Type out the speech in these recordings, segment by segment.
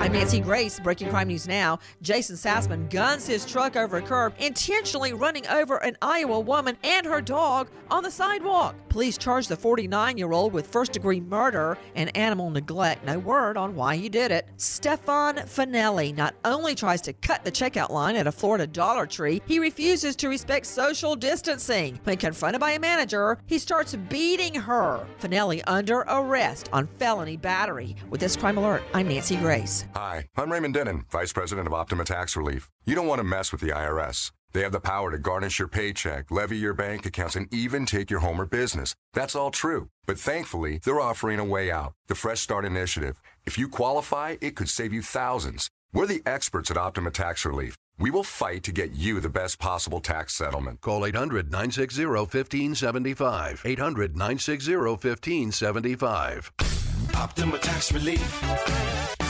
I'm Nancy Grace. Breaking crime news now. Jason Sassman guns his truck over a curb, intentionally running over an Iowa woman and her dog on the sidewalk. Police charge the 49 year old with first degree murder and animal neglect. No word on why he did it. Stefan Finelli not only tries to cut the checkout line at a Florida Dollar Tree, he refuses to respect social distancing. When confronted by a manager, he starts beating her. Finelli under arrest on felony battery. With this crime alert, I'm Nancy Grace. Hi, I'm Raymond Denon, Vice President of Optima Tax Relief. You don't want to mess with the IRS. They have the power to garnish your paycheck, levy your bank accounts, and even take your home or business. That's all true. But thankfully, they're offering a way out the Fresh Start Initiative. If you qualify, it could save you thousands. We're the experts at Optima Tax Relief. We will fight to get you the best possible tax settlement. Call 800 960 1575. 800 960 1575. Optima Tax Relief.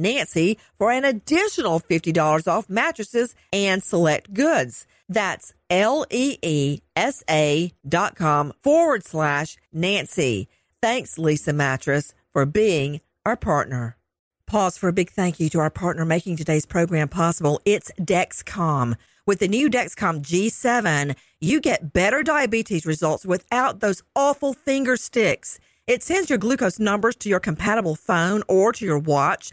Nancy for an additional $50 off mattresses and select goods. That's L E E S A dot com forward slash Nancy. Thanks, Leesa Mattress, for being our partner. Pause for a big thank you to our partner making today's program possible. It's Dexcom. With the new Dexcom G7, you get better diabetes results without those awful finger sticks. It sends your glucose numbers to your compatible phone or to your watch